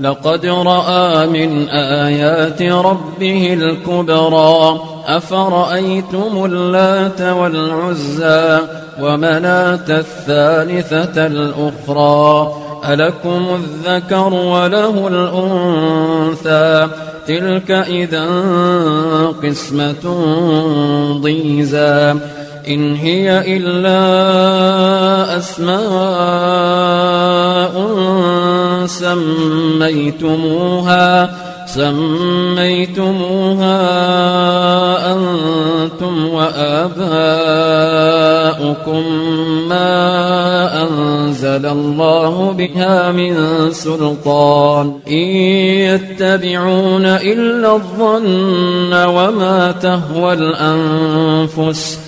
لقد رأى من آيات ربه الكبرى. أفرأيتم اللات والعزى ومناة الثالثة الأخرى؟ ألكم الذكر وله الأنثى. تلك إذا قسمة ضيزى. إن هي إلا أسماء سميتموها سميتموها أنتم وآباؤكم ما أنزل الله بها من سلطان. إن يتبعون إلا الظن وما تهوى الأنفس.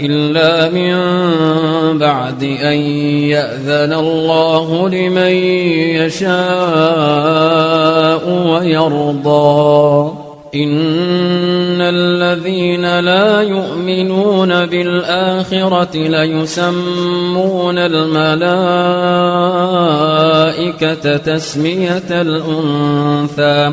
إلا من بعد أن يأذن الله لمن يشاء ويرضى. إن الذين لا يؤمنون بالآخرة ليسمون الملائكة تسمية الأنثى.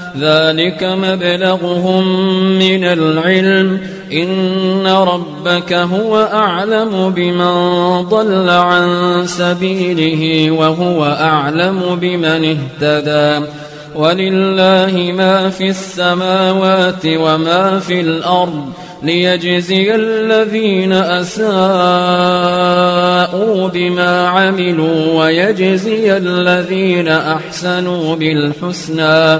ذلك مبلغهم من العلم. إن ربك هو أعلم بمن ضل عن سبيله وهو أعلم بمن اهتدى. ولله ما في السماوات وما في الأرض ليجزي الذين أساءوا بما عملوا ويجزي الذين أحسنوا بالحسنى.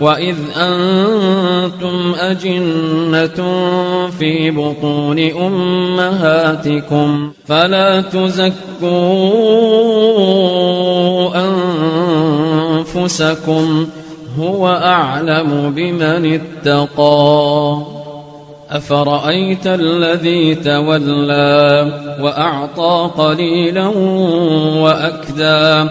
وإذ أنتم أجنة في بطون أمهاتكم فلا تزكوا أنفسكم هو أعلم بمن اتقى أفرأيت الذي تولى وأعطى قليلا وأكدى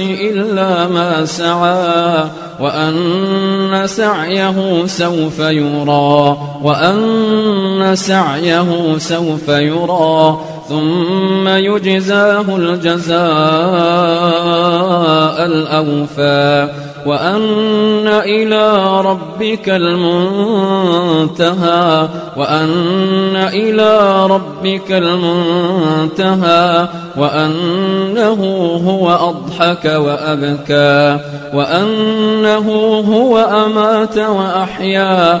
إلا ما سعى وأن سعيه سوف يرى وأن سعيه سوف يرى. ثم يجزاه الجزاء الأوفى وأن إلى ربك المنتهى وأن إلى ربك المنتهى وأنه هو أضحك وأبكى وأنه هو أمات وأحيا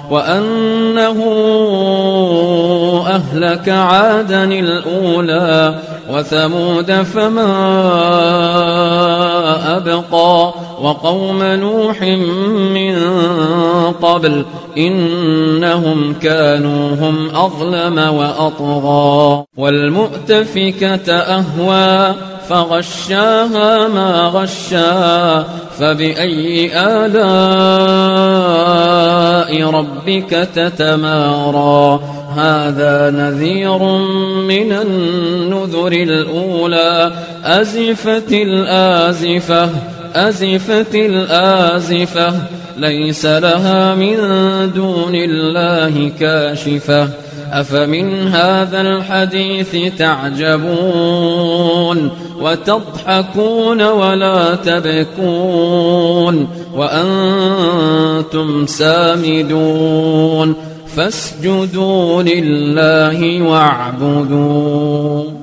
وأنه أهلك عادا الأولى وثمود فما أبقى وقوم نوح من قبل إنهم كانوا هم أظلم وأطغى والمؤتفكة أهوى فغشاها ما غشا فبأي آلاء ربك تتمارى؟ هذا نذير من النذر الأولى. أزفت الآزفة أزفت الآزفة ليس لها من دون الله كاشفة. أفمن هذا الحديث تعجبون وتضحكون ولا تبكون وأنتم سامدون فاسجدوا لله واعبدوا